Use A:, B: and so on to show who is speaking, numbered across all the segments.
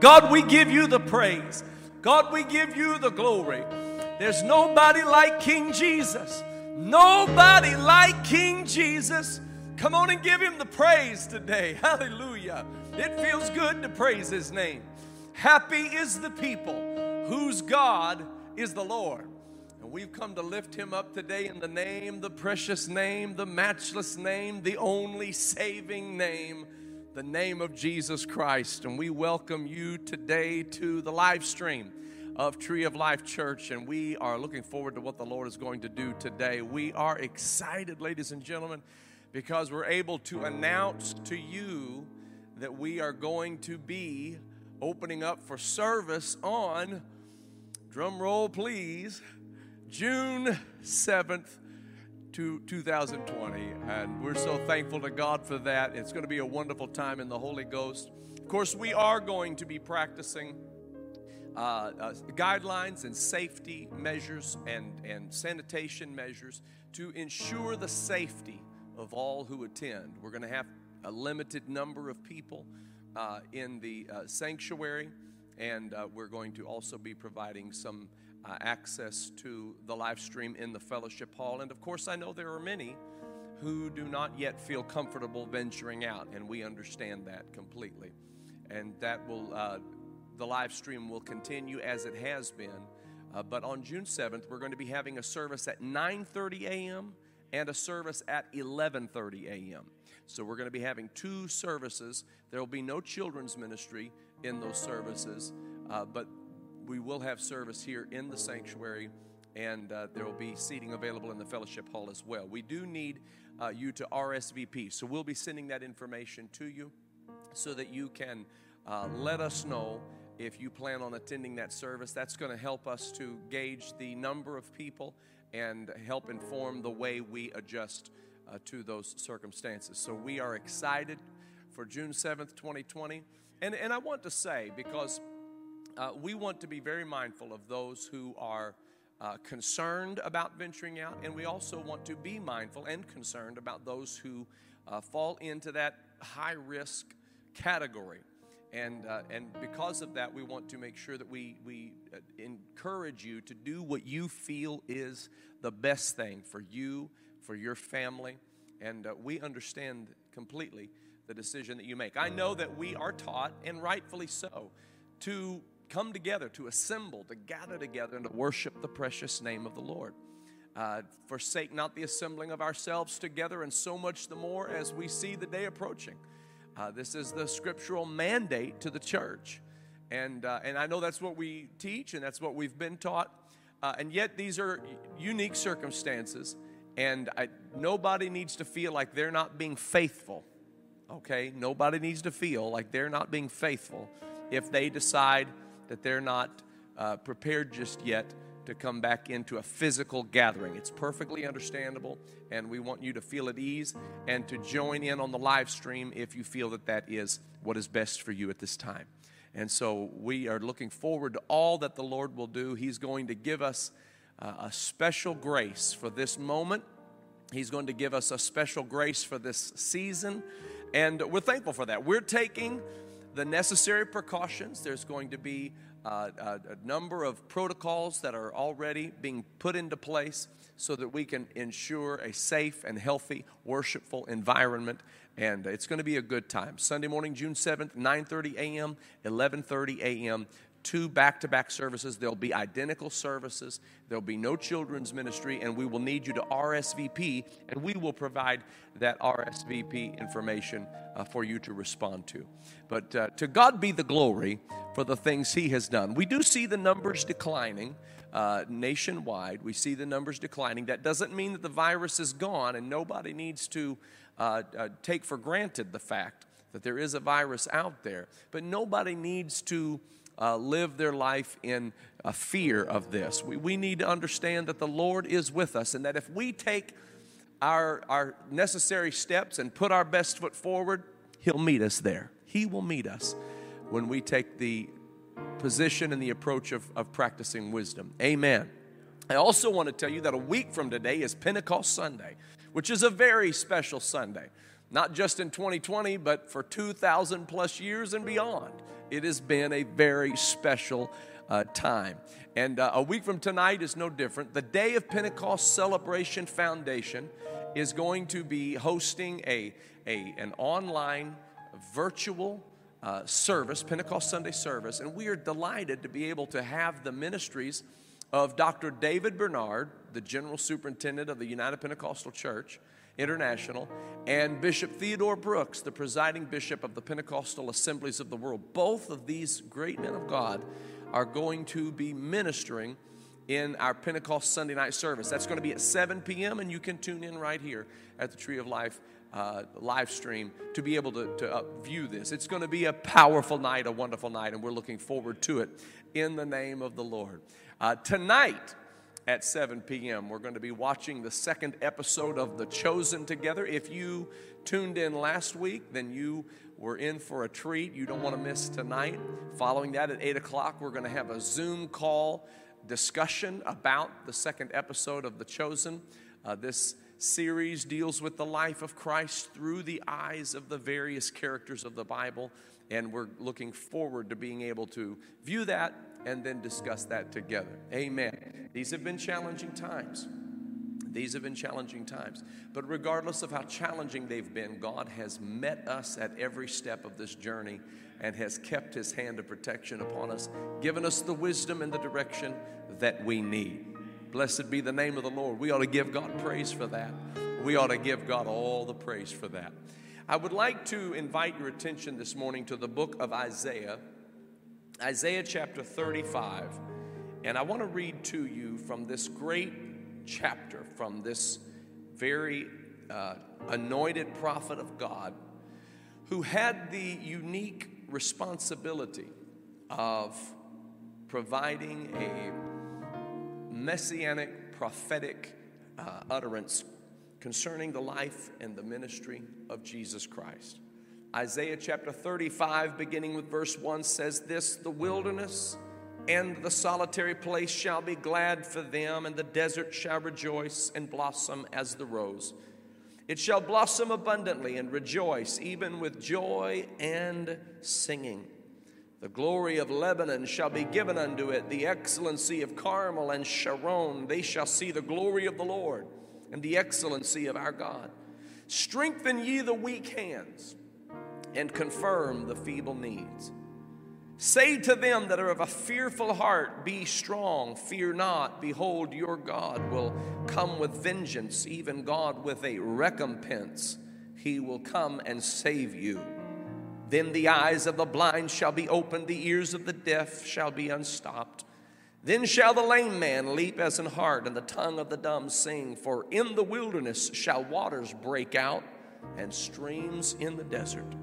A: God, we give you the praise. God, we give you the glory. There's nobody like King Jesus. Nobody like King Jesus. Come on and give him the praise today. Hallelujah. It feels good to praise his name. Happy is the people whose God is the Lord. And we've come to lift him up today in the name, the precious name, the matchless name, the only saving name the name of Jesus Christ. And we welcome you today to the live stream of Tree of Life Church. And we are looking forward to what the Lord is going to do today. We are excited, ladies and gentlemen, because we're able to announce to you that we are going to be opening up for service on, drum roll please, June 7th, to 2020. And we're so thankful to God for that. It's going to be a wonderful time in the Holy Ghost. Of course, we are going to be practicing uh, uh, guidelines and safety measures and, and sanitation measures to ensure the safety of all who attend. We're going to have a limited number of people uh, in the uh, sanctuary, and uh, we're going to also be providing some uh, access to the live stream in the fellowship hall. And of course, I know there are many who do not yet feel comfortable venturing out, and we understand that completely. And that will, uh, the live stream will continue as it has been. Uh, but on June 7th, we're going to be having a service at 9:30 a.m. and a service at 11:30 a.m. So we're going to be having two services. There will be no children's ministry in those services, uh, but we will have service here in the sanctuary, and uh, there will be seating available in the fellowship hall as well. We do need uh, you to RSVP, so we'll be sending that information to you so that you can uh, let us know if you plan on attending that service. That's going to help us to gauge the number of people and help inform the way we adjust uh, to those circumstances. So we are excited for June 7th, 2020. And, and I want to say, because uh, we want to be very mindful of those who are uh, concerned about venturing out, and we also want to be mindful and concerned about those who uh, fall into that high risk category. And, uh, and because of that, we want to make sure that we, we uh, encourage you to do what you feel is the best thing for you, for your family. And uh, we understand completely the decision that you make. I know that we are taught, and rightfully so, to come together, to assemble, to gather together, and to worship the precious name of the Lord. Uh, forsake not the assembling of ourselves together, and so much the more as we see the day approaching. Uh, this is the scriptural mandate to the church. And, uh, and I know that's what we teach, and that's what we've been taught. Uh, and yet, these are unique circumstances, and I, nobody needs to feel like they're not being faithful. Okay? Nobody needs to feel like they're not being faithful if they decide that they're not uh, prepared just yet to come back into a physical gathering. It's perfectly understandable, and we want you to feel at ease and to join in on the live stream if you feel that that is what is best for you at this time. And so we are looking forward to all that the Lord will do. He's going to give us uh, a special grace for this moment. He's going to give us a special grace for this season, and we're thankful for that. We're taking the necessary precautions. There's going to be uh, a, a, number of protocols that are already being put into place so that we can ensure a safe and healthy, worshipful environment. And it's going to be a good time. Sunday morning, June 7th, 9:30 a.m., 11:30 a.m two back to back services. There'll be identical services. There'll be no children's ministry, and we will need you to RSVP, and we will provide that RSVP information uh, for you to respond to. But uh, to God be the glory for the things He has done. We do see the numbers declining. Uh, nationwide, we see the numbers declining. That doesn't mean that the virus is gone, and nobody needs to uh, uh, take for granted the fact that there is a virus out there. But nobody needs to uh, live their life in a fear of this. We, we need to understand that the Lord is with us and that if we take our, our necessary steps and put our best foot forward, He'll meet us there. He will meet us when we take the position and the approach of, of practicing wisdom. Amen. I also want to tell you that a week from today is Pentecost Sunday, which is a very special Sunday. Not just in 2020, but for 2,000 plus years and beyond. It has been a very special uh, time. And uh, a week from tonight is no different. The Day of Pentecost Celebration Foundation is going to be hosting a, a, an online virtual uh, service, Pentecost Sunday service, and we are delighted to be able to have the ministries of Dr. David Bernard, the General Superintendent of the United Pentecostal Church International, and Bishop Theodore Brooks, the presiding bishop of the Pentecostal Assemblies of the World. Both of these great men of God are going to be ministering in our Pentecost Sunday night service. That's going to be at 7 p.m., and you can tune in right here at the Tree of Life uh, live stream to be able to, to uh, view this. It's going to be a powerful night, a wonderful night, and we're looking forward to it in the name of the Lord. Uh, tonight at 7 p.m., we're going to be watching the second episode of The Chosen together. If you tuned in last week, then you were in for a treat. You don't want to miss tonight. Following that at 8 o'clock, we're going to have a Zoom call discussion about the second episode of The Chosen. Uh, this series deals with the life of Christ through the eyes of the various characters of the Bible, and we're looking forward to being able to view that and then discuss that together. Amen. These have been challenging times. These have been challenging times. But regardless of how challenging they've been, God has met us at every step of this journey and has kept his hand of protection upon us, given us the wisdom and the direction that we need. Blessed be the name of the Lord. We ought to give God praise for that. We ought to give God all the praise for that. I would like to invite your attention this morning to the book of Isaiah, Isaiah chapter 35. And I want to read to you from this great chapter from this very uh, anointed prophet of God who had the unique responsibility of providing a messianic prophetic uh, utterance concerning the life and the ministry of Jesus Christ. Isaiah chapter 35, beginning with verse 1, says this The wilderness and the solitary place shall be glad for them, and the desert shall rejoice and blossom as the rose. It shall blossom abundantly and rejoice, even with joy and singing. The glory of Lebanon shall be given unto it, the excellency of Carmel and Sharon. They shall see the glory of the Lord and the excellency of our God. Strengthen ye the weak hands and confirm the feeble needs. Say to them that are of a fearful heart, Be strong, fear not. Behold, your God will come with vengeance, even God with a recompense. He will come and save you. Then the eyes of the blind shall be opened, the ears of the deaf shall be unstopped. Then shall the lame man leap as an hart, and the tongue of the dumb sing. For in the wilderness shall waters break out, and streams in the desert.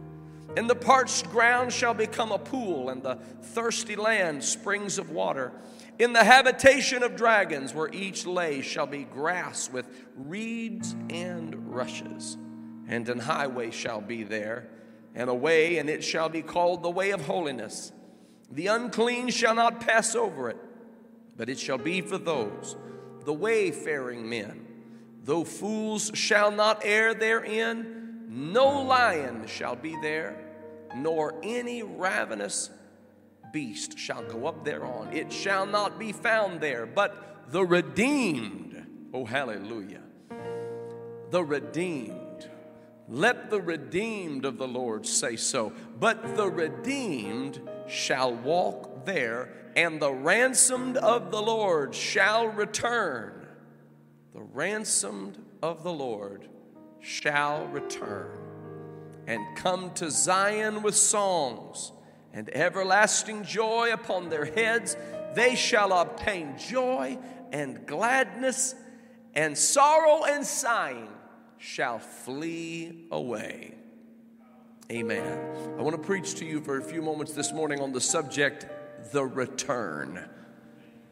A: And the parched ground shall become a pool, and the thirsty land springs of water. In the habitation of dragons, where each lay shall be grass with reeds and rushes. And an highway shall be there, and a way, and it shall be called the way of holiness. The unclean shall not pass over it, but it shall be for those, the wayfaring men. Though fools shall not err therein, no lion shall be there, nor any ravenous beast shall go up thereon. It shall not be found there, but the redeemed. Oh, hallelujah. The redeemed. Let the redeemed of the Lord say so. But the redeemed shall walk there, and the ransomed of the Lord shall return. The ransomed of the Lord shall return and come to Zion with songs and everlasting joy upon their heads. They shall obtain joy and gladness, and sorrow and sighing shall flee away. Amen. I want to preach to you for a few moments this morning on the subject the return.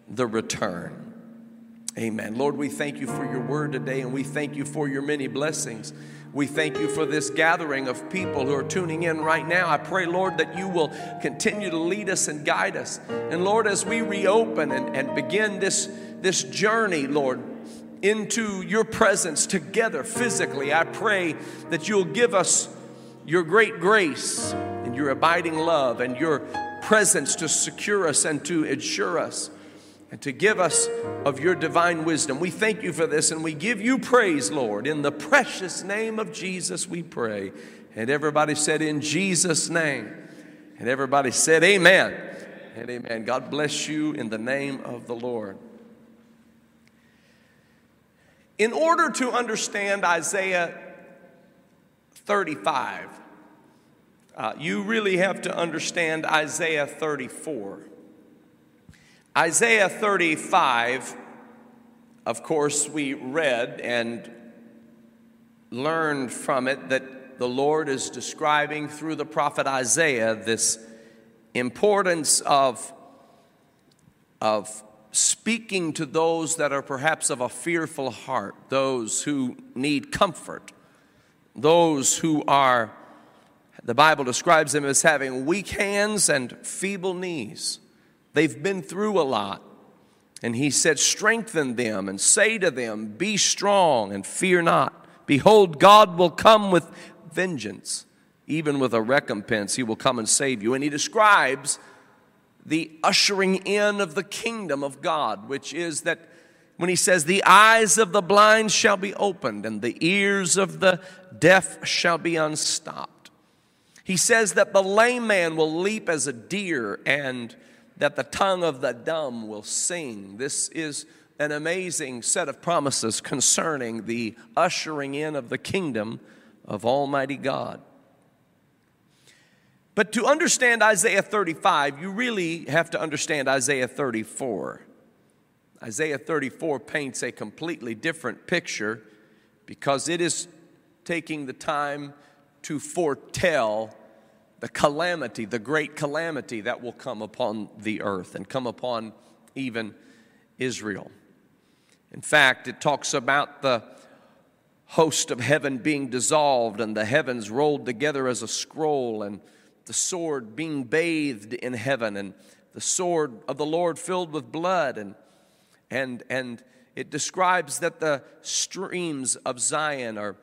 A: The return. Amen. Lord, we thank you for your word today and we thank you for your many blessings. We thank you for this gathering of people who are tuning in right now. I pray, Lord, that you will continue to lead us and guide us. And Lord, as we reopen and, and begin this, this journey, Lord, into your presence together physically. I pray that you'll give us your great grace and your abiding love and your presence to secure us and to assure us and to give us of your divine wisdom. We thank you for this and we give you praise, Lord. In the precious name of Jesus, we pray. And everybody said, In Jesus' name. And everybody said, Amen. And amen. God bless you in the name of the Lord. In order to understand Isaiah 35, uh, you really have to understand Isaiah 34. Isaiah 35, of course, we read and learned from it that the Lord is describing through the prophet Isaiah this importance of, of speaking to those that are perhaps of a fearful heart, those who need comfort, those who are, the Bible describes them as having weak hands and feeble knees. They've been through a lot. And he said, Strengthen them and say to them, Be strong and fear not. Behold, God will come with vengeance, even with a recompense. He will come and save you. And he describes the ushering in of the kingdom of God, which is that when he says, The eyes of the blind shall be opened, and the ears of the deaf shall be unstopped. He says that the lame man will leap as a deer and that the tongue of the dumb will sing. This is an amazing set of promises concerning the ushering in of the kingdom of Almighty God. But to understand Isaiah 35, you really have to understand Isaiah 34. Isaiah 34 paints a completely different picture because it is taking the time to foretell the calamity, the great calamity that will come upon the earth and come upon even Israel. In fact, it talks about the host of heaven being dissolved and the heavens rolled together as a scroll and the sword being bathed in heaven and the sword of the Lord filled with blood and and and it describes that the streams of Zion are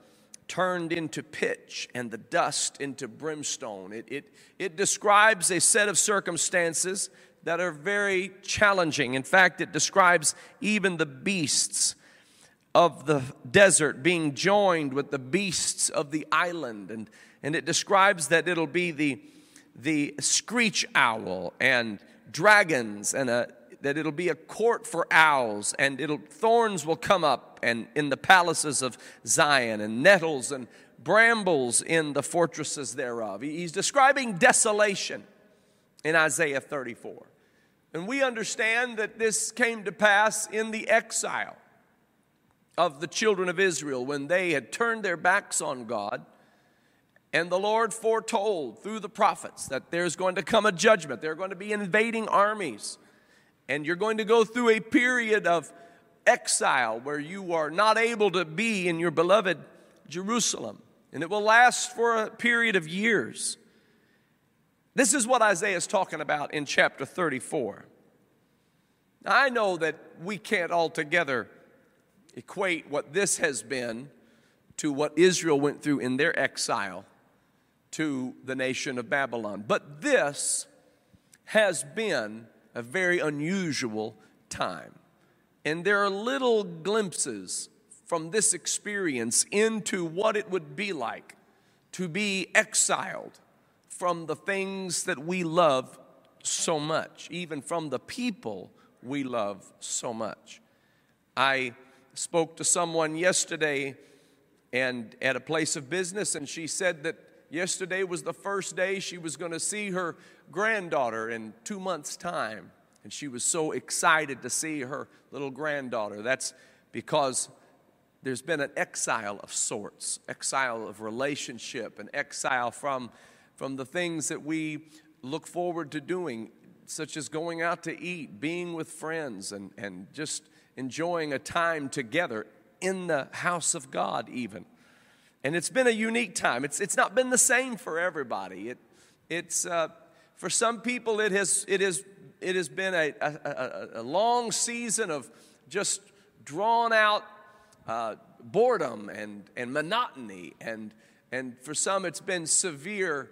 A: turned into pitch and the dust into brimstone. It, it, it describes a set of circumstances that are very challenging. In fact, it describes even the beasts of the desert being joined with the beasts of the island. And, and it describes that it'll be the, the screech owl and dragons and a, that it'll be a court for owls and it'll, thorns will come up and in the palaces of Zion and nettles and brambles in the fortresses thereof. He's describing desolation in Isaiah 34. And we understand that this came to pass in the exile of the children of Israel when they had turned their backs on God. And the Lord foretold through the prophets that there's going to come a judgment. There are going to be invading armies and you're going to go through a period of exile where you are not able to be in your beloved Jerusalem. And it will last for a period of years. This is what Isaiah is talking about in chapter 34. Now, I know that we can't altogether equate what this has been to what Israel went through in their exile to the nation of Babylon. But this has been a very unusual time. And there are little glimpses from this experience into what it would be like to be exiled from the things that we love so much, even from the people we love so much. I spoke to someone yesterday and at a place of business, and she said that yesterday was the first day she was going to see her granddaughter in two months' time. And she was so excited to see her little granddaughter. That's because there's been an exile of sorts exile of relationship, an exile from, from the things that we look forward to doing, such as going out to eat, being with friends, and, and just enjoying a time together in the house of God, even. And it's been a unique time. It's, it's not been the same for everybody. It, it's, uh, for some people, it has, it has, it has been a, a, a, long season of just drawn out uh, boredom and, and monotony. And, and for some, it's been severe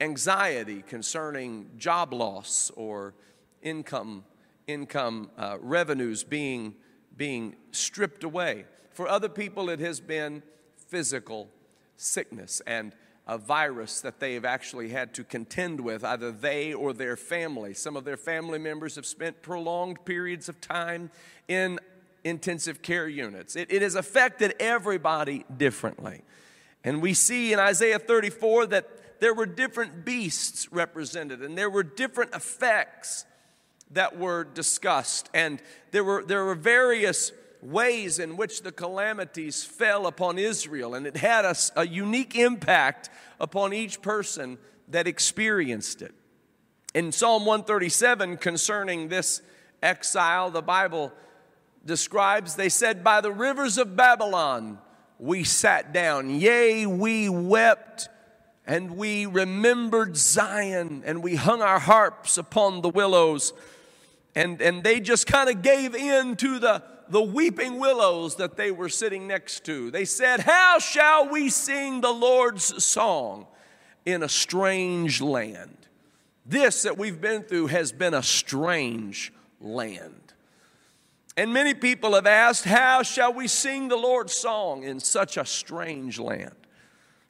A: anxiety concerning job loss or income, income uh, revenues being, being stripped away. For other people, it has been physical sickness and a virus that they have actually had to contend with, either they or their family. Some of their family members have spent prolonged periods of time in intensive care units. It, it has affected everybody differently. And we see in Isaiah 34 that there were different beasts represented, and there were different effects that were discussed, and there were, there were various ways in which the calamities fell upon Israel, and it had a, a unique impact upon each person that experienced it. In Psalm 137, concerning this exile, the Bible describes, they said, By the rivers of Babylon we sat down, yea, we wept. And we remembered Zion, and we hung our harps upon the willows. And, and they just kind of gave in to the, the weeping willows that they were sitting next to. They said, How shall we sing the Lord's song in a strange land? This that we've been through has been a strange land. And many people have asked, How shall we sing the Lord's song in such a strange land?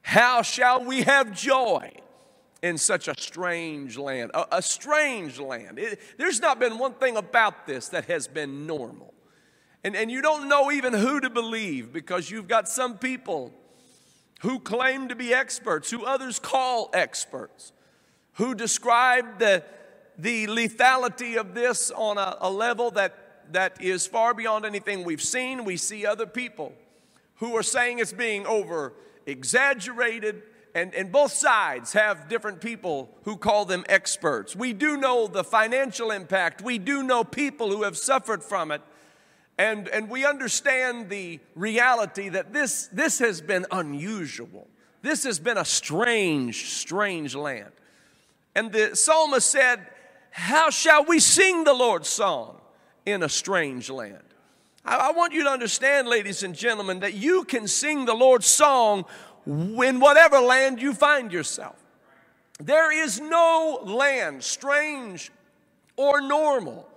A: How shall we have joy in such a strange land? A, a strange land. It, there's not been one thing about this that has been normal. And, and you don't know even who to believe because you've got some people who claim to be experts, who others call experts, who describe the, the lethality of this on a, a level that, that is far beyond anything we've seen. We see other people who are saying it's being over exaggerated, and, and both sides have different people who call them experts. We do know the financial impact, we do know people who have suffered from it. And, and we understand the reality that this, this has been unusual. This has been a strange, strange land. And the psalmist said, How shall we sing the Lord's song in a strange land? I, I want you to understand, ladies and gentlemen, that you can sing the Lord's song in whatever land you find yourself. There is no land, strange or normal,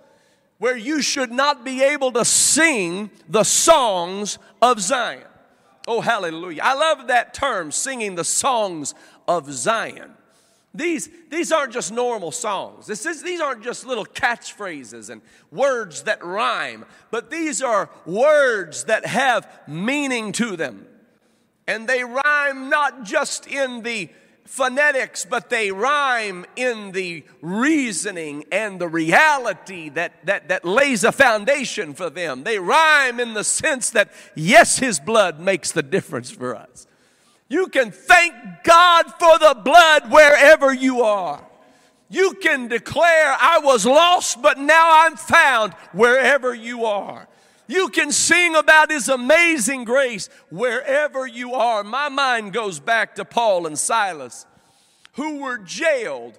A: where you should not be able to sing the songs of Zion. Oh, hallelujah. I love that term, singing the songs of Zion. These, these aren't just normal songs. This is, these aren't just little catchphrases and words that rhyme, but these are words that have meaning to them. And they rhyme not just in the phonetics, but they rhyme in the reasoning and the reality that, that, that lays a foundation for them. They rhyme in the sense that, yes, His blood makes the difference for us. You can thank God for the blood wherever you are. You can declare, I was lost, but now I'm found wherever you are. You can sing about His amazing grace wherever you are. My mind goes back to Paul and Silas, who were jailed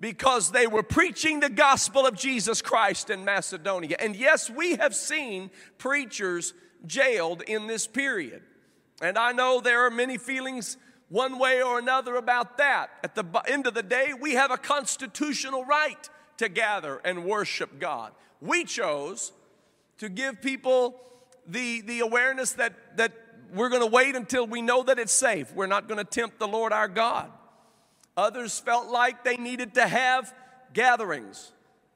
A: because they were preaching the gospel of Jesus Christ in Macedonia. And yes, we have seen preachers jailed in this period. And I know there are many feelings one way or another about that. At the end of the day, we have a constitutional right to gather and worship God. We chose to give people the, the awareness that, that we're going to wait until we know that it's safe. We're not going to tempt the Lord our God. Others felt like they needed to have gatherings,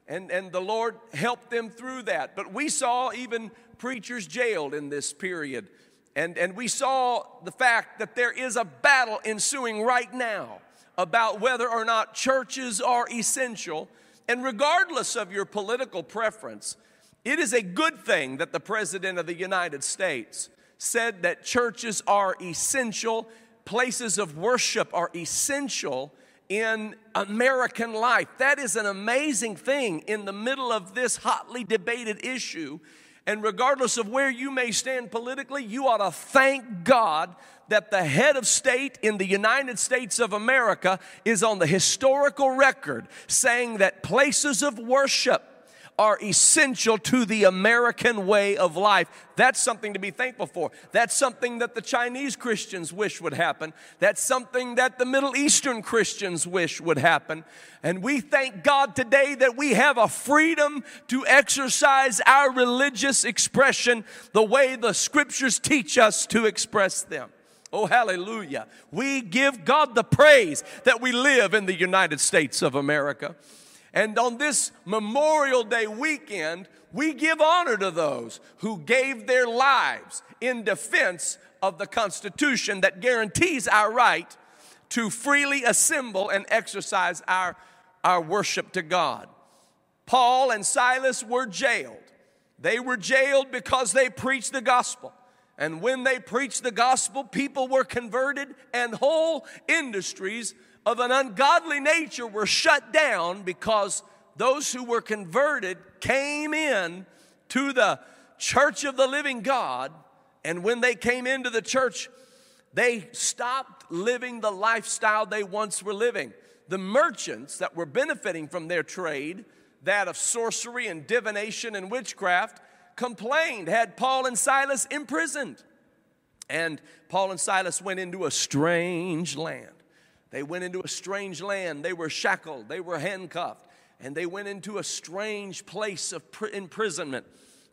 A: and, and the Lord helped them through that. But we saw even preachers jailed in this period. And, and we saw the fact that there is a battle ensuing right now about whether or not churches are essential. And regardless of your political preference, it is a good thing that the President of the United States said that churches are essential, places of worship are essential in American life. That is an amazing thing in the middle of this hotly debated issue. And regardless of where you may stand politically, you ought to thank God that the head of state in the United States of America is on the historical record saying that places of worship are essential to the American way of life. That's something to be thankful for. That's something that the Chinese Christians wish would happen. That's something that the Middle Eastern Christians wish would happen. And we thank God today that we have a freedom to exercise our religious expression the way the scriptures teach us to express them. Oh, hallelujah. We give God the praise that we live in the United States of America. And on this Memorial Day weekend, we give honor to those who gave their lives in defense of the Constitution that guarantees our right to freely assemble and exercise our, our worship to God. Paul and Silas were jailed. They were jailed because they preached the gospel. And when they preached the gospel, people were converted and whole industries of an ungodly nature were shut down because those who were converted came in to the church of the living God. And when they came into the church, they stopped living the lifestyle they once were living. The merchants that were benefiting from their trade, that of sorcery and divination and witchcraft, complained, had Paul and Silas imprisoned. And Paul and Silas went into a strange land. They went into a strange land. They were shackled, they were handcuffed, and they went into a strange place of imprisonment.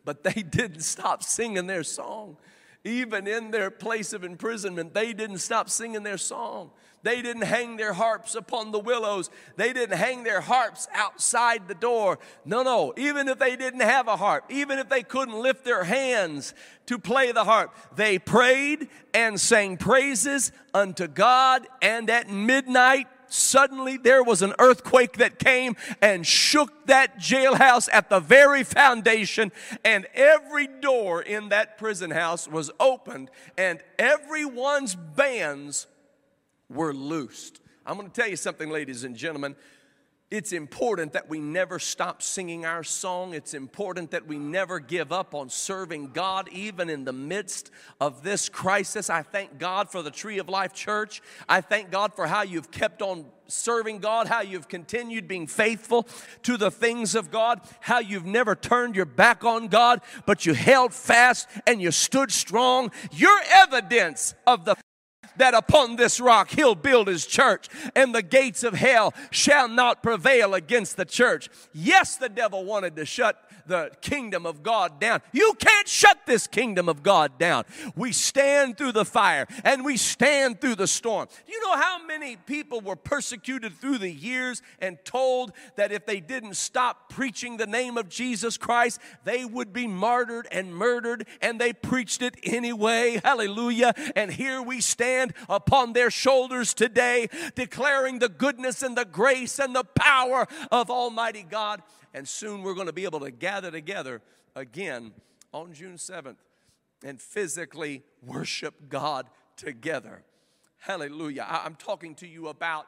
A: But they didn't stop singing their song. Even in their place of imprisonment, they didn't stop singing their song. They didn't hang their harps upon the willows. They didn't hang their harps outside the door. No, no. Even if they didn't have a harp, even if they couldn't lift their hands to play the harp, they prayed and sang praises unto God. And at midnight, suddenly there was an earthquake that came and shook that jailhouse at the very foundation, and every door in that prison house was opened, and everyone's bands were loosed. I'm going to tell you something, ladies and gentlemen. It's important that we never stop singing our song. It's important that we never give up on serving God, even in the midst of this crisis. I thank God for the Tree of Life Church. I thank God for how you've kept on serving God, how you've continued being faithful to the things of God, how you've never turned your back on God, but you held fast and you stood strong. You're evidence of the that upon this rock he'll build his church, and the gates of hell shall not prevail against the church. Yes, the devil wanted to shut the kingdom of God down. You can't shut this kingdom of God down. We stand through the fire and we stand through the storm. Do you know how many people were persecuted through the years and told that if they didn't stop preaching the name of Jesus Christ, they would be martyred and murdered, and they preached it anyway? Hallelujah. And here we stand upon their shoulders today, declaring the goodness and the grace and the power of Almighty God and soon we're going to be able to gather together again on June 7th and physically worship God together. Hallelujah. I'm talking to you about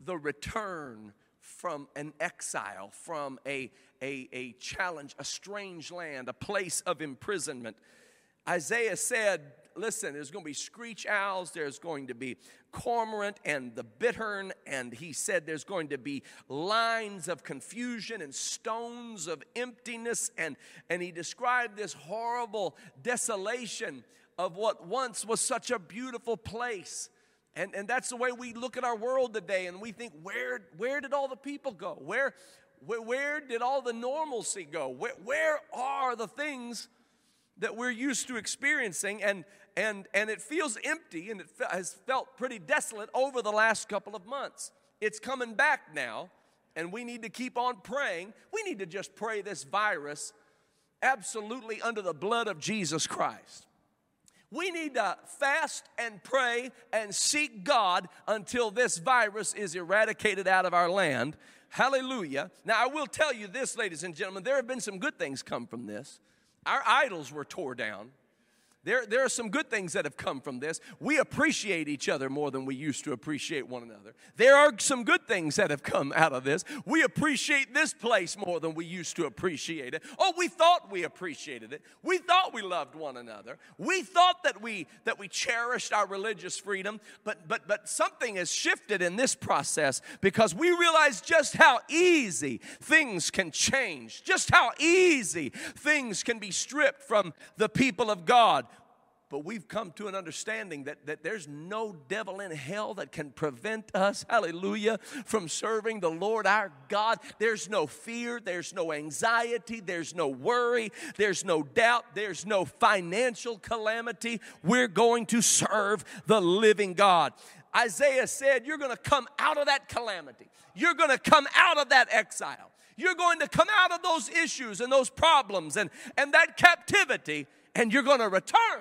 A: the return from an exile, from a, a, a challenge, a strange land, a place of imprisonment. Isaiah said listen, there's going to be screech owls, there's going to be cormorant and the bittern, and he said there's going to be lines of confusion and stones of emptiness. And, and he described this horrible desolation of what once was such a beautiful place. And, and that's the way we look at our world today, and we think, where, where did all the people go? Where, where, where did all the normalcy go? Where, where are the things that we're used to experiencing? And, and, and it feels empty and it has felt pretty desolate over the last couple of months. It's coming back now, and we need to keep on praying. We need to just pray this virus absolutely under the blood of Jesus Christ. We need to fast and pray and seek God until this virus is eradicated out of our land. Hallelujah. Now, I will tell you this, ladies and gentlemen, there have been some good things come from this. Our idols were tore down. There, there are some good things that have come from this. We appreciate each other more than we used to appreciate one another. There are some good things that have come out of this. We appreciate this place more than we used to appreciate it. Oh, we thought we appreciated it. We thought we loved one another. We thought that we that we cherished our religious freedom, but but but something has shifted in this process because we realize just how easy things can change. Just how easy things can be stripped from the people of God but we've come to an understanding that, that there's no devil in hell that can prevent us, hallelujah, from serving the Lord our God. There's no fear, there's no anxiety, there's no worry, there's no doubt, there's no financial calamity. We're going to serve the living God. Isaiah said, You're going to come out of that calamity, you're going to come out of that exile. You're going to come out of those issues and those problems and, and that captivity, and you're going to return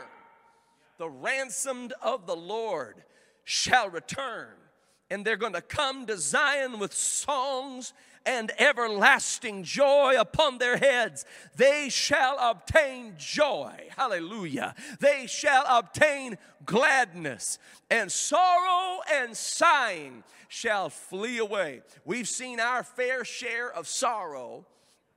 A: the ransomed of the Lord shall return. And they're going to come to Zion with songs and everlasting joy upon their heads. They shall obtain joy. Hallelujah. They shall obtain gladness, and sorrow and sighing shall flee away. We've seen our fair share of sorrow,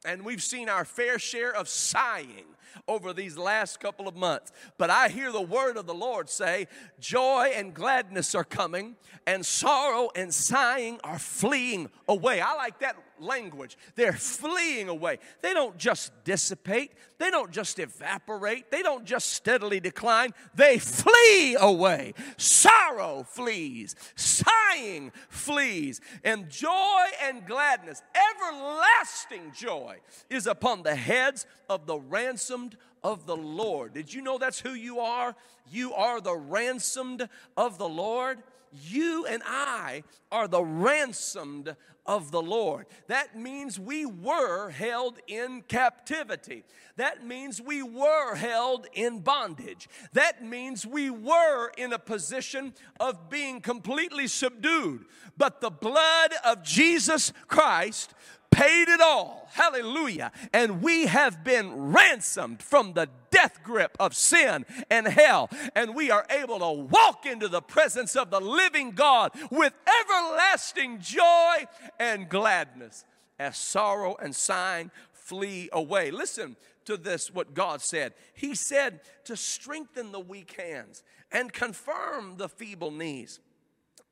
A: and we've seen our fair share of sighing over these last couple of months. But I hear the word of the Lord say, Joy and gladness are coming, and sorrow and sighing are fleeing away. I like that language. They're fleeing away. They don't just dissipate, they don't just evaporate, they don't just steadily decline. They flee away. Sorrow flees, sighing flees, and joy and gladness, everlasting joy, is upon the heads of the ransomed of the Lord. Did you know that's who you are? You are the ransomed of the Lord. You and I are the ransomed of the Lord. That means we were held in captivity. That means we were held in bondage. That means we were in a position of being completely subdued. But the blood of Jesus Christ paid it all. Hallelujah. And we have been ransomed from the death grip of sin and hell. And we are able to walk into the presence of the living God with everlasting joy and gladness as sorrow and sighing flee away. Listen to this, what God said. He said to strengthen the weak hands and confirm the feeble knees.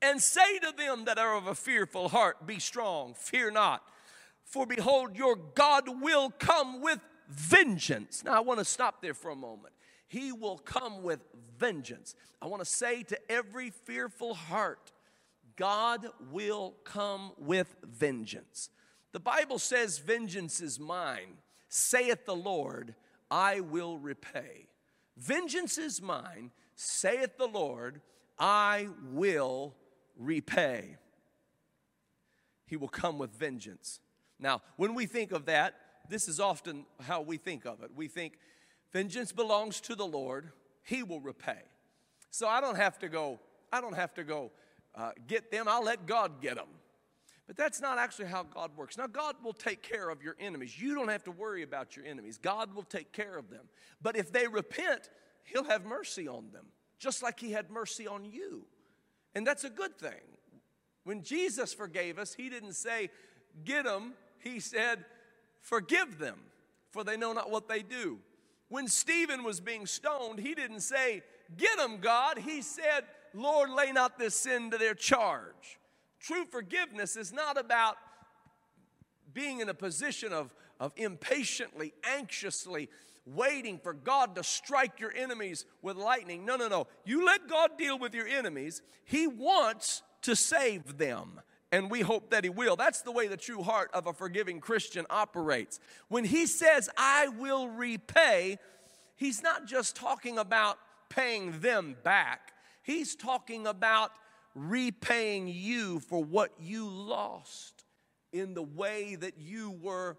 A: And say to them that are of a fearful heart, Be strong, fear not. For behold, your God will come with vengeance. Now, I want to stop there for a moment. He will come with vengeance. I want to say to every fearful heart, God will come with vengeance. The Bible says, Vengeance is mine, saith the Lord, I will repay. Vengeance is mine, saith the Lord, I will repay. He will come with vengeance. Now, when we think of that, this is often how we think of it. We think, vengeance belongs to the Lord, He will repay. So I don't have to go, I don't have to go uh, get them, I'll let God get them. But that's not actually how God works. Now, God will take care of your enemies. You don't have to worry about your enemies. God will take care of them. But if they repent, He'll have mercy on them, just like He had mercy on you. And that's a good thing. When Jesus forgave us, He didn't say, Get them, he said, Forgive them, for they know not what they do. When Stephen was being stoned, he didn't say, Get them, God. He said, Lord, lay not this sin to their charge. True forgiveness is not about being in a position of, of impatiently, anxiously waiting for God to strike your enemies with lightning. No, no, no. You let God deal with your enemies, He wants to save them and we hope that He will. That's the way the true heart of a forgiving Christian operates. When He says, I will repay, He's not just talking about paying them back, He's talking about repaying you for what you lost in the way that you were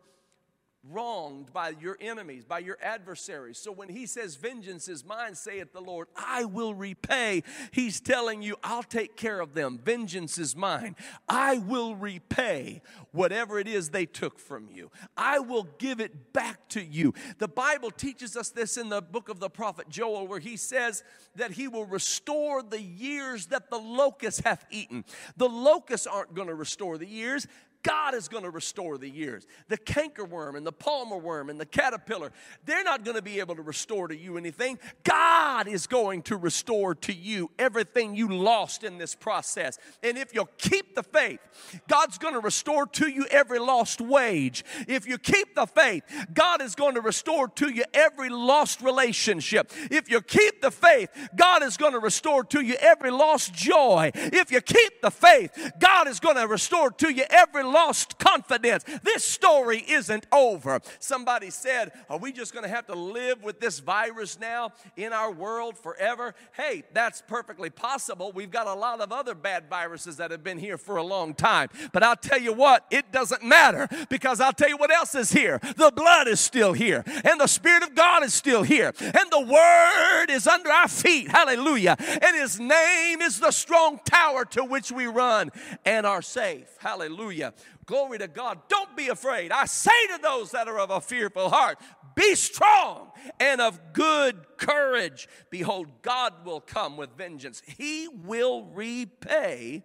A: wronged by your enemies, by your adversaries. So when he says, Vengeance is mine, saith the Lord, I will repay, he's telling you, I'll take care of them. Vengeance is mine. I will repay whatever it is they took from you. I will give it back to you. The Bible teaches us this in the book of the prophet Joel, where he says that he will restore the years that the locust hath eaten. The locusts aren't going to restore the years. God is going to restore the years. The cankerworm and the palmer worm and the caterpillar, they're not going to be able to restore to you anything. God is going to restore to you everything you lost in this process. And if you'll keep the faith, God's going to restore to you every lost wage. If you keep the faith, God is going to restore to you every lost relationship. If you keep the faith, God is going to restore to you every lost joy. If you keep the faith, God is going to restore to you every lost confidence. This story isn't over. Somebody said, Are we just going to have to live with this virus now in our world forever? Hey, that's perfectly possible. We've got a lot of other bad viruses that have been here for a long time. But I'll tell you what, it doesn't matter because I'll tell you what else is here. The blood is still here, and the Spirit of God is still here, and the Word is under our feet. Hallelujah. And His name is the strong tower to which we run and are safe. Hallelujah. Glory to God. Don't be afraid. I say to those that are of a fearful heart, be strong and of good courage. Behold, God will come with vengeance. He will repay.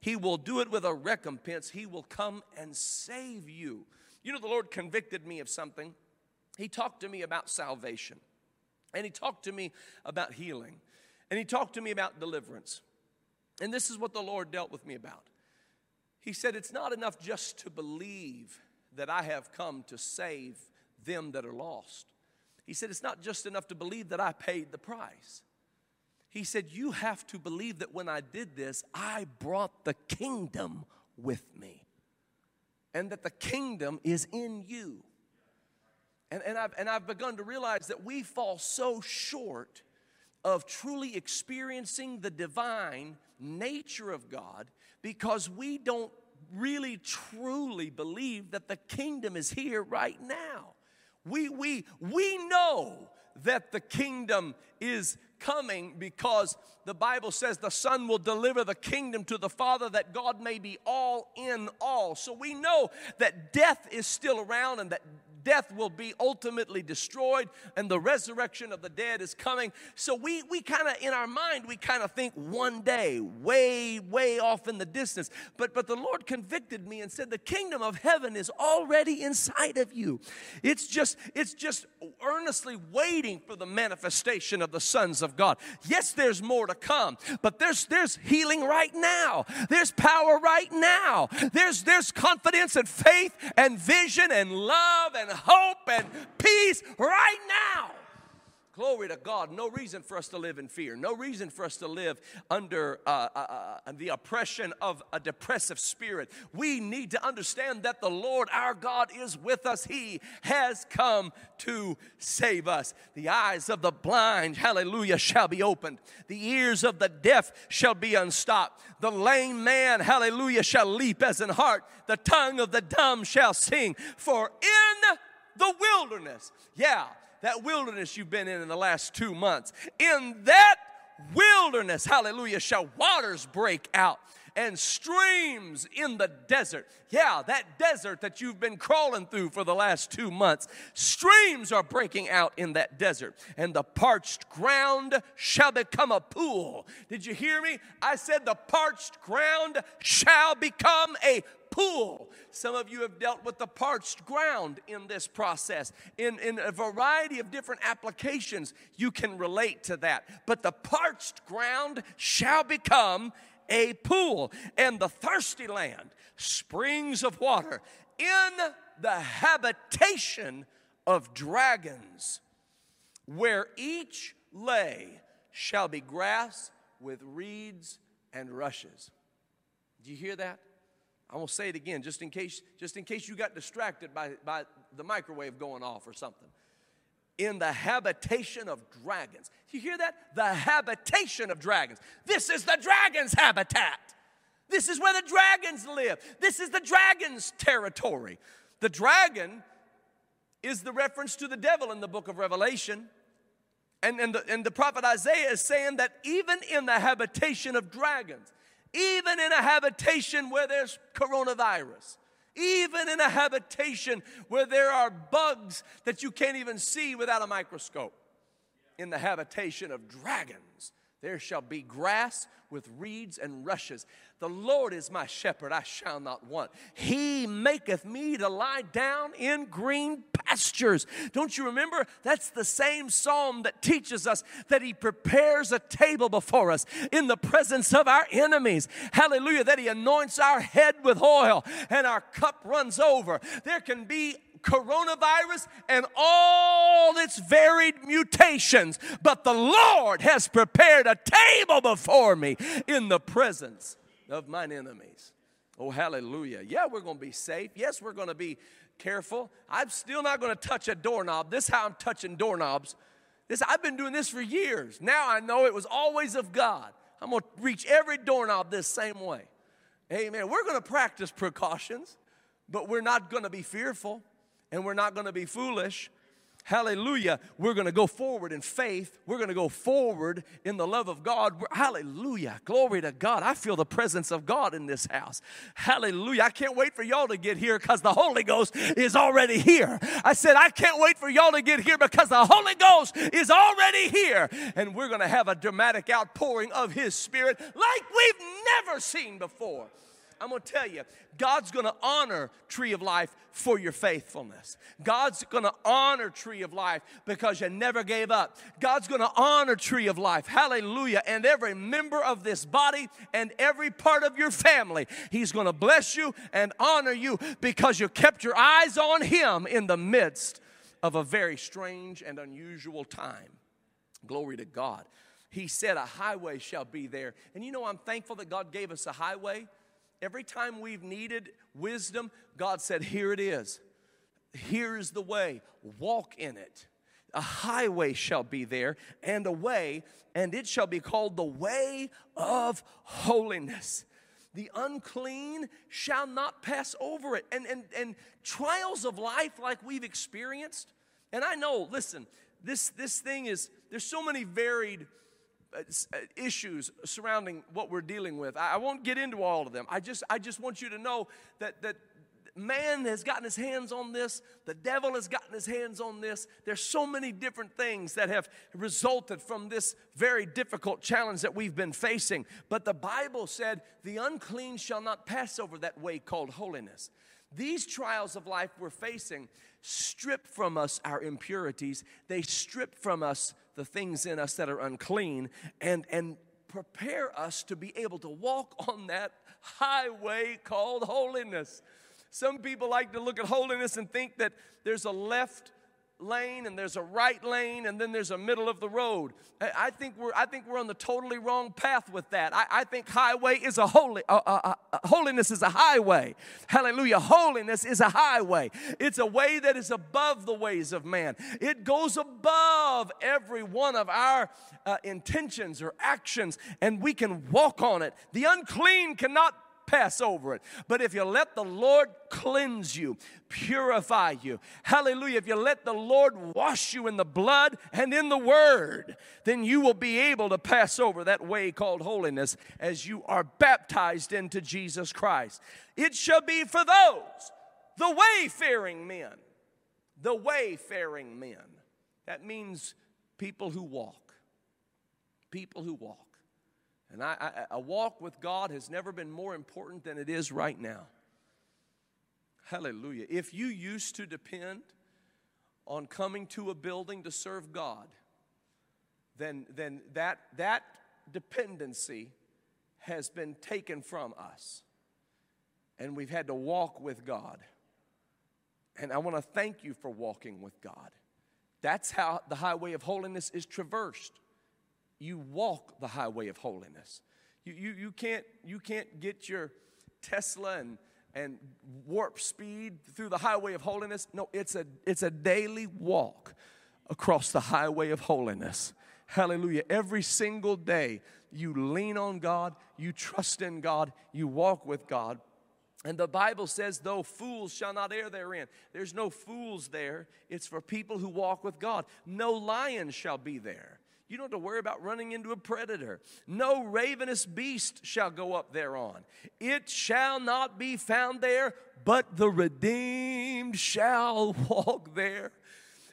A: He will do it with a recompense. He will come and save you. You know, the Lord convicted me of something. He talked to me about salvation, and He talked to me about healing, and He talked to me about deliverance. And this is what the Lord dealt with me about. He said, It's not enough just to believe that I have come to save them that are lost. He said, It's not just enough to believe that I paid the price. He said, You have to believe that when I did this, I brought the kingdom with me and that the kingdom is in you. And, and, I've, and I've begun to realize that we fall so short of truly experiencing the divine nature of God because we don't really truly believe that the kingdom is here right now. We, we, we know that the kingdom is coming because the Bible says the Son will deliver the kingdom to the Father that God may be all in all. So we know that death is still around and that death will be ultimately destroyed and the resurrection of the dead is coming. So we, we kind of, in our mind, we kind of think one day, way, way off in the distance. But, but the Lord convicted me and said, the kingdom of heaven is already inside of you. It's just, it's just earnestly waiting for the manifestation of the sons of God. Yes, there's more to come, but there's, there's healing right now. There's power right now. There's, there's confidence and faith and vision and love and hope and peace right now. Glory to God. No reason for us to live in fear. No reason for us to live under uh, uh, uh, the oppression of a depressive spirit. We need to understand that the Lord our God is with us. He has come to save us. The eyes of the blind, hallelujah, shall be opened. The ears of the deaf shall be unstopped. The lame man, hallelujah, shall leap as an hart. The tongue of the dumb shall sing. For in the wilderness, yeah, that wilderness you've been in in the last two months. In that wilderness, hallelujah, shall waters break out and streams in the desert. Yeah, that desert that you've been crawling through for the last two months. Streams are breaking out in that desert, and the parched ground shall become a pool. Did you hear me? I said the parched ground shall become a pool. Some of you have dealt with the parched ground in this process. In, in a variety of different applications, you can relate to that. But the parched ground shall become a pool, and the thirsty land springs of water in the habitation of dragons, where each lay shall be grass with reeds and rushes. Do you hear that? I will say it again, just in case, just in case you got distracted by, by the microwave going off or something. In the habitation of dragons. You hear that? The habitation of dragons. This is the dragon's habitat. This is where the dragons live. This is the dragon's territory. The dragon is the reference to the devil in the book of Revelation. And, and, the, and the prophet Isaiah is saying that even in the habitation of dragons, even in a habitation where there's coronavirus, even in a habitation where there are bugs that you can't even see without a microscope, in the habitation of dragons, there shall be grass with reeds and rushes. The Lord is my shepherd, I shall not want. He maketh me to lie down in green pastures. Don't you remember? That's the same psalm that teaches us that He prepares a table before us in the presence of our enemies. Hallelujah. That He anoints our head with oil and our cup runs over. There can be coronavirus and all its varied mutations, but the Lord has prepared a table before me in the presence of mine enemies. Oh, hallelujah. Yeah, we're going to be safe. Yes, we're going to be careful. I'm still not going to touch a doorknob. This how I'm touching doorknobs. This I've been doing this for years. Now I know it was always of God. I'm going to reach every doorknob this same way. Amen. We're going to practice precautions, but we're not going to be fearful and we're not going to be foolish. Hallelujah. We're going to go forward in faith. We're going to go forward in the love of God. Hallelujah. Glory to God. I feel the presence of God in this house. Hallelujah. I can't wait for y'all to get here because the Holy Ghost is already here. I said, I can't wait for y'all to get here because the Holy Ghost is already here. And we're going to have a dramatic outpouring of His Spirit like we've never seen before. I'm to tell you, God's to honor Tree of Life for your faithfulness. God's to honor Tree of Life because you never gave up. God's to honor Tree of Life. Hallelujah. And every member of this body and every part of your family, He's to bless you and honor you because you kept your eyes on Him in the midst of a very strange and unusual time. Glory to God. He said, A highway shall be there. And you know, I'm thankful that God gave us a highway Every time we've needed wisdom, God said, Here it is. Here's the way. Walk in it. A highway shall be there, and a way, and it shall be called the way of holiness. The unclean shall not pass over it. And, and, and trials of life like we've experienced, and I know, listen, this, this thing is, there's so many varied Uh, uh, issues surrounding what we're dealing with. I won't get into all of them. I just, I just want you to know that, that man has gotten his hands on this, the devil has gotten his hands on this. There's so many different things that have resulted from this very difficult challenge that we've been facing. But the Bible said, The unclean shall not pass over that way called holiness. These trials of life we're facing strip from us our impurities, they strip from us the things in us that are unclean, and, and prepare us to be able to walk on that highway called holiness. Some people like to look at holiness and think that there's a left lane and there's a right lane and then there's a middle of the road. I think we're, I think we're on the totally wrong path with that. I, I think highway is a holy, uh, uh, uh, holiness is a highway. Hallelujah. Holiness is a highway. It's a way that is above the ways of man. It goes above every one of our uh, intentions or actions and we can walk on it. The unclean cannot pass over it. But if you let the Lord cleanse you, purify you, hallelujah, if you let the Lord wash you in the blood and in the word, then you will be able to pass over that way called holiness as you are baptized into Jesus Christ. It shall be for those, the wayfaring men, the wayfaring men. That means people who walk. People who walk. And I, I, a walk with God has never been more important than it is right now. Hallelujah. If you used to depend on coming to a building to serve God, then, then that, that dependency has been taken from us. And we've had to walk with God. And I want to thank you for walking with God. That's how the highway of holiness is traversed you walk the highway of holiness. You, you, you, can't, you can't get your Tesla and, and warp speed through the highway of holiness. No, it's a, it's a daily walk across the highway of holiness. Hallelujah. Every single day, you lean on God, you trust in God, you walk with God. And the Bible says, though fools shall not err therein. There's no fools there. It's for people who walk with God. No lion shall be there. You don't have to worry about running into a predator. No ravenous beast shall go up thereon. It shall not be found there, but the redeemed shall walk there.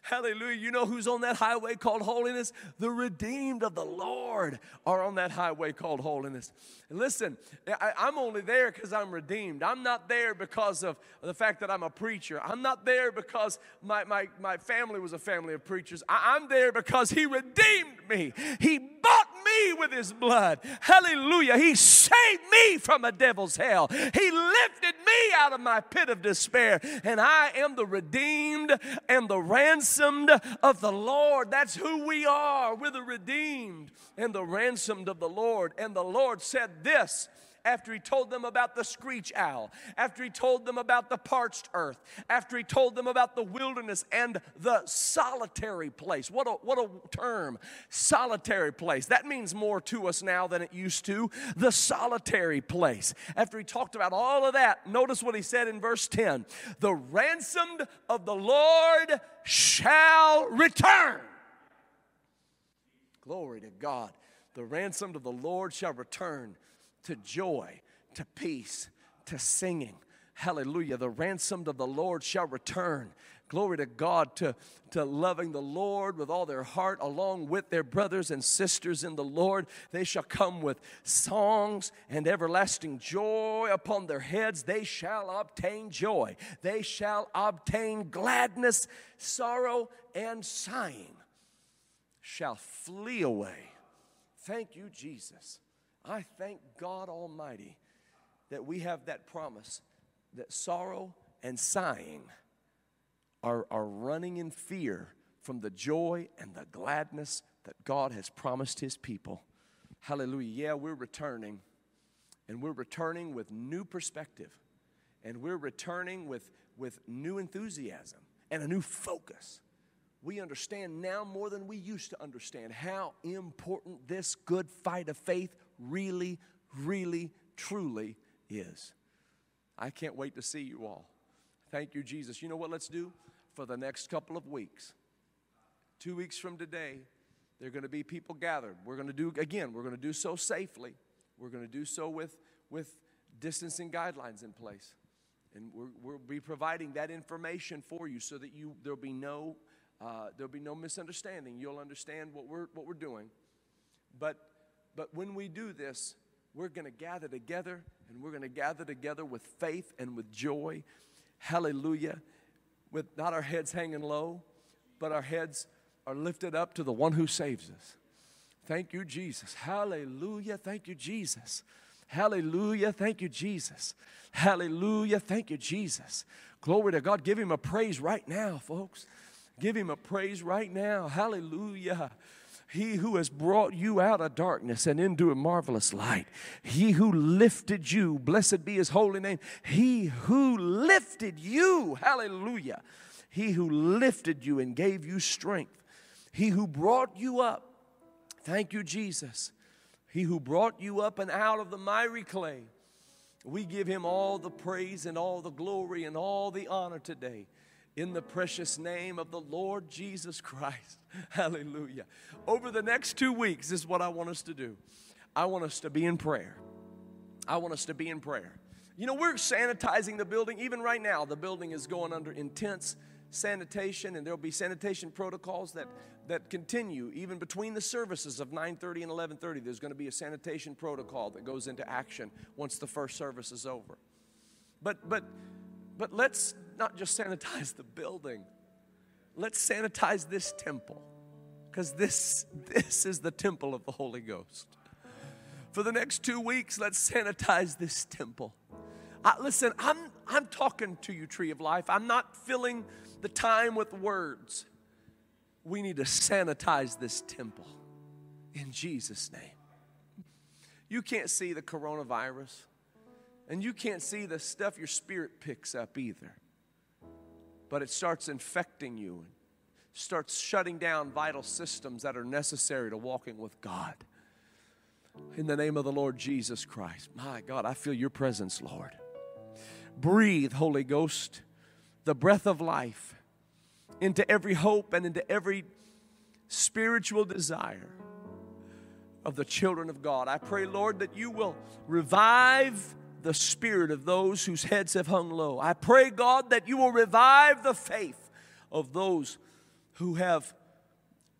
A: Hallelujah. You know who's on that highway called holiness? The redeemed of the Lord are on that highway called holiness. And listen, I, am only there because I'm redeemed. I'm not there because of the fact that I'm a preacher. I'm not there because my, my, my family was a family of preachers. I, I'm there because He redeemed me. He bought me with his blood. Hallelujah. He saved me from a devil's hell. He lifted me out of my pit of despair. And I am the redeemed and the ransomed of the Lord. That's who we are. We're the redeemed and the ransomed of the Lord. And the Lord said this after he told them about the screech owl, after he told them about the parched earth, after he told them about the wilderness and the solitary place. What a, what a term, solitary place. That means more to us now than it used to. The solitary place. After he talked about all of that, notice what he said in verse 10 The ransomed of the Lord shall return. Glory to God. The ransomed of the Lord shall return to joy, to peace, to singing. Hallelujah. The ransomed of the Lord shall return. Glory to God to, to loving the Lord with all their heart, along with their brothers and sisters in the Lord. They shall come with songs and everlasting joy upon their heads. They shall obtain joy. They shall obtain gladness, sorrow, and sighing shall flee away. Thank you, Jesus. I thank God Almighty that we have that promise that sorrow and sighing are, are running in fear from the joy and the gladness that God has promised His people. Hallelujah. Yeah, we're returning, and we're returning with new perspective, and we're returning with, with new enthusiasm and a new focus. We understand now more than we used to understand how important this good fight of faith really, really, truly is. I can't wait to see you all. Thank you, Jesus. You know what let's do? For the next couple of weeks, two weeks from today, there are going to be people gathered. We're going to do, again, we're going to do so safely. We're going to do so with, with distancing guidelines in place. And we will be providing that information for you so that you, there'll be no, uh, there'll be no misunderstanding. You'll understand what we're, what we're doing. But but when we do this, we're going to gather together and we're going to gather together with faith and with joy. Hallelujah. With not our heads hanging low, but our heads are lifted up to the one who saves us. Thank you, Jesus. Hallelujah. Thank you, Jesus. Hallelujah. Thank you, Jesus. Hallelujah. Thank you, Jesus. Glory to God. Give him a praise right now, folks. Give him a praise right now. Hallelujah. He who has brought you out of darkness and into a marvelous light. He who lifted you, blessed be his holy name. He who lifted you, hallelujah. He who lifted you and gave you strength. He who brought you up, thank you, Jesus. He who brought you up and out of the miry clay. We give him all the praise and all the glory and all the honor today in the precious name of the Lord Jesus Christ. Hallelujah. Over the next two weeks, this is what I want us to do. I want us to be in prayer. I want us to be in prayer. You know, we're sanitizing the building. Even right now, the building is going under intense sanitation, and there'll be sanitation protocols that, that continue even between the services of 9:30 and 11:30. There's going to be a sanitation protocol that goes into action once the first service is over. But but but let's not just sanitize the building. Let's sanitize this temple because this, this is the temple of the Holy Ghost. For the next two weeks, let's sanitize this temple. I, listen, I'm, I'm talking to you, Tree of Life. I'm not filling the time with words. We need to sanitize this temple in Jesus' name. You can't see the coronavirus, and you can't see the stuff your spirit picks up either but it starts infecting you starts shutting down vital systems that are necessary to walking with God. In the name of the Lord Jesus Christ. My God, I feel your presence, Lord. Breathe, Holy Ghost, the breath of life into every hope and into every spiritual desire of the children of God. I pray, Lord, that you will revive the spirit of those whose heads have hung low. I pray, God, that you will revive the faith of those who have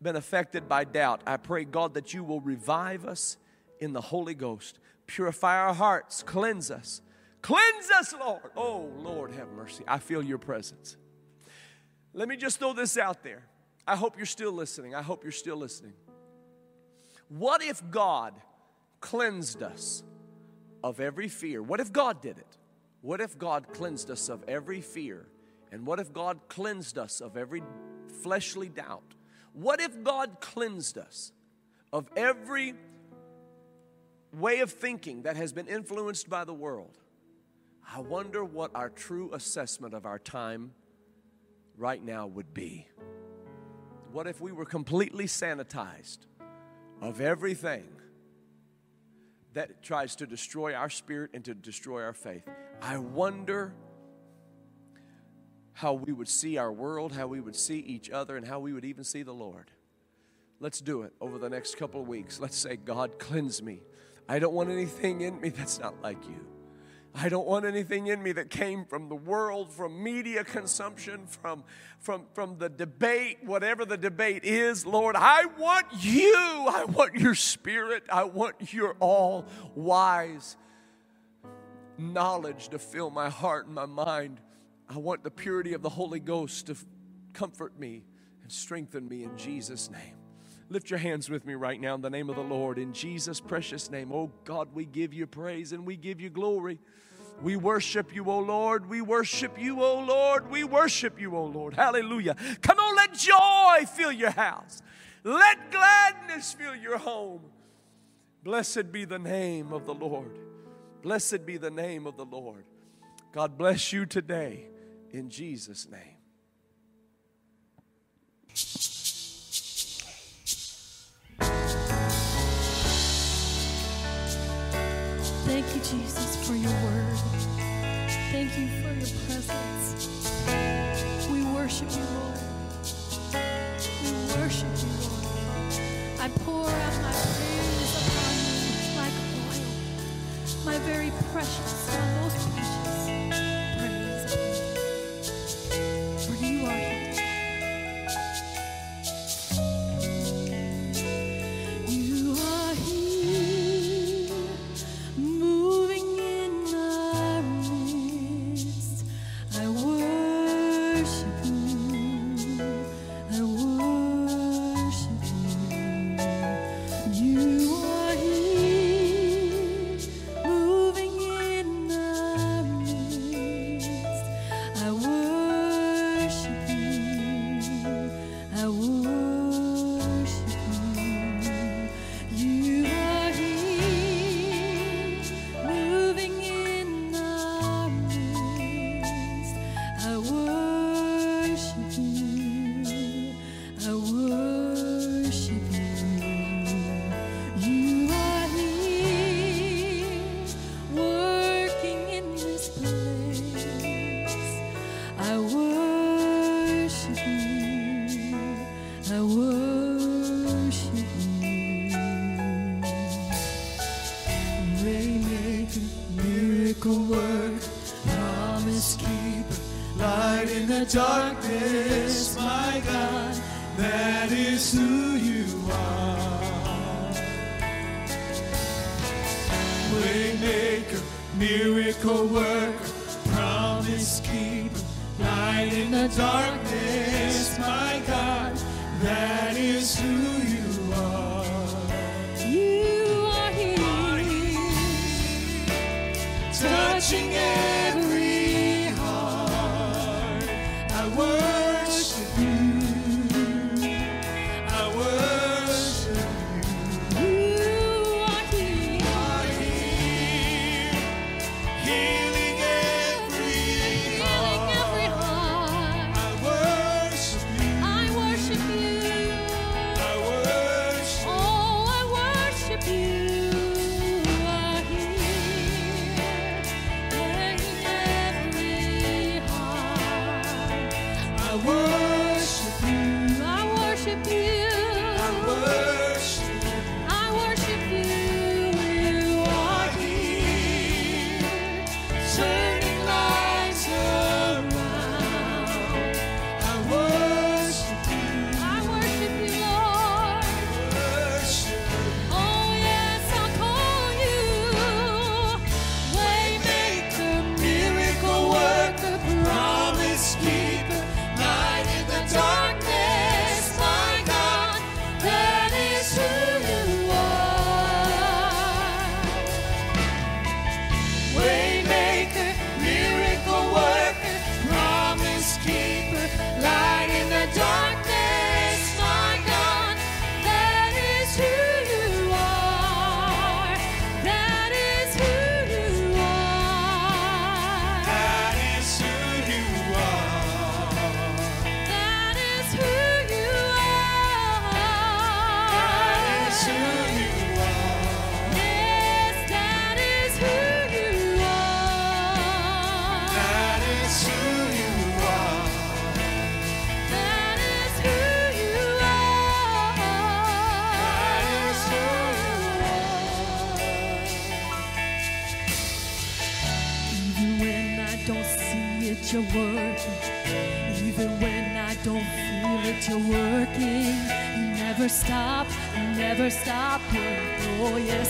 A: been affected by doubt. I pray, God, that you will revive us in the Holy Ghost. Purify our hearts, cleanse us. Cleanse us, Lord. Oh, Lord, have mercy. I feel your presence. Let me just throw this out there. I hope you're still listening. I hope you're still listening. What if God cleansed us of every fear? What if God did it? What if God cleansed us of every fear? And what if God cleansed us of every fleshly doubt? What if God cleansed us of every way of thinking that has been influenced by the world? I wonder what our true assessment of our time right now would be. What if we were completely sanitized of everything that tries to destroy our spirit and to destroy our faith. I wonder how we would see our world, how we would see each other, and how we would even see the Lord. Let's do it over the next couple of weeks. Let's say, God, cleanse me. I don't want anything in me that's not like you. I don't want anything in me that came from the world, from media consumption, from, from, from the debate, whatever the debate is. Lord, I want you. I want your spirit. I want your all wise knowledge to fill my heart and my mind. I want the purity of the Holy Ghost to comfort me and strengthen me in Jesus' name. Lift your hands with me right now in the name of the Lord. In Jesus' precious name. Oh God, we give you praise and we give you glory. We worship you, O Lord. We worship you, O Lord. We worship you, O Lord. Hallelujah. Come on, let joy fill your house. Let gladness fill your home. Blessed be the name of the Lord. Blessed be the name of the Lord. God bless you today in Jesus' name.
B: Thank you, Jesus, for your word. Thank you for your presence. We worship you, Lord. We worship you, Lord. I pour out light in the darkness, my God, that is who you are. You are here, touching every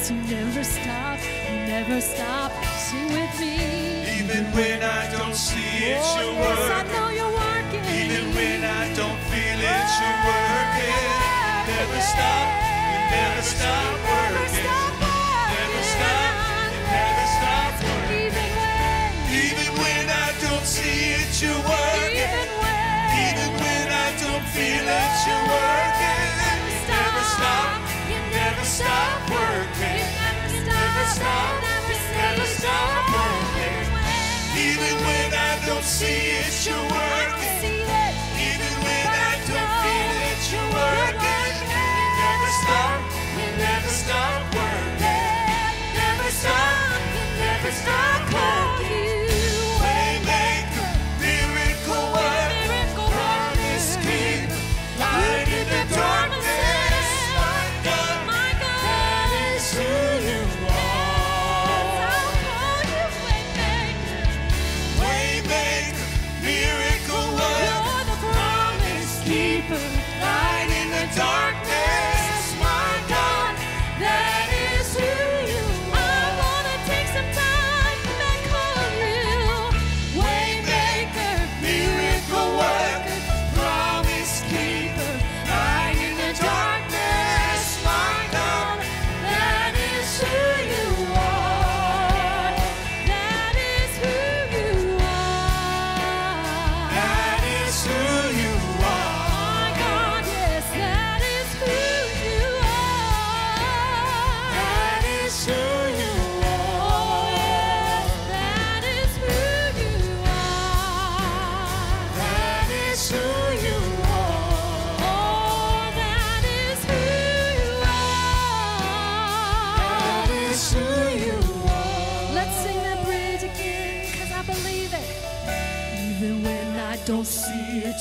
B: Cause you never stop, you never stop. Sing with me.
A: Even when I don't see it,
B: oh,
A: you're
B: yes,
A: working. I know you're working.
B: Even when
A: I don't feel it, you're oh, working. Yeah, never yeah. stop, you never stop.
B: sad.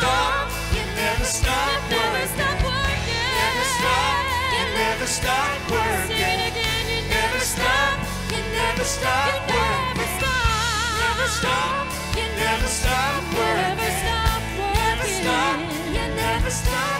A: stop. You never stop working.
B: Never stop. You never stop
A: working. You never stop. You never stop working.
B: You
A: Never stop.
B: You
A: never stop working. Never stop. You never stop.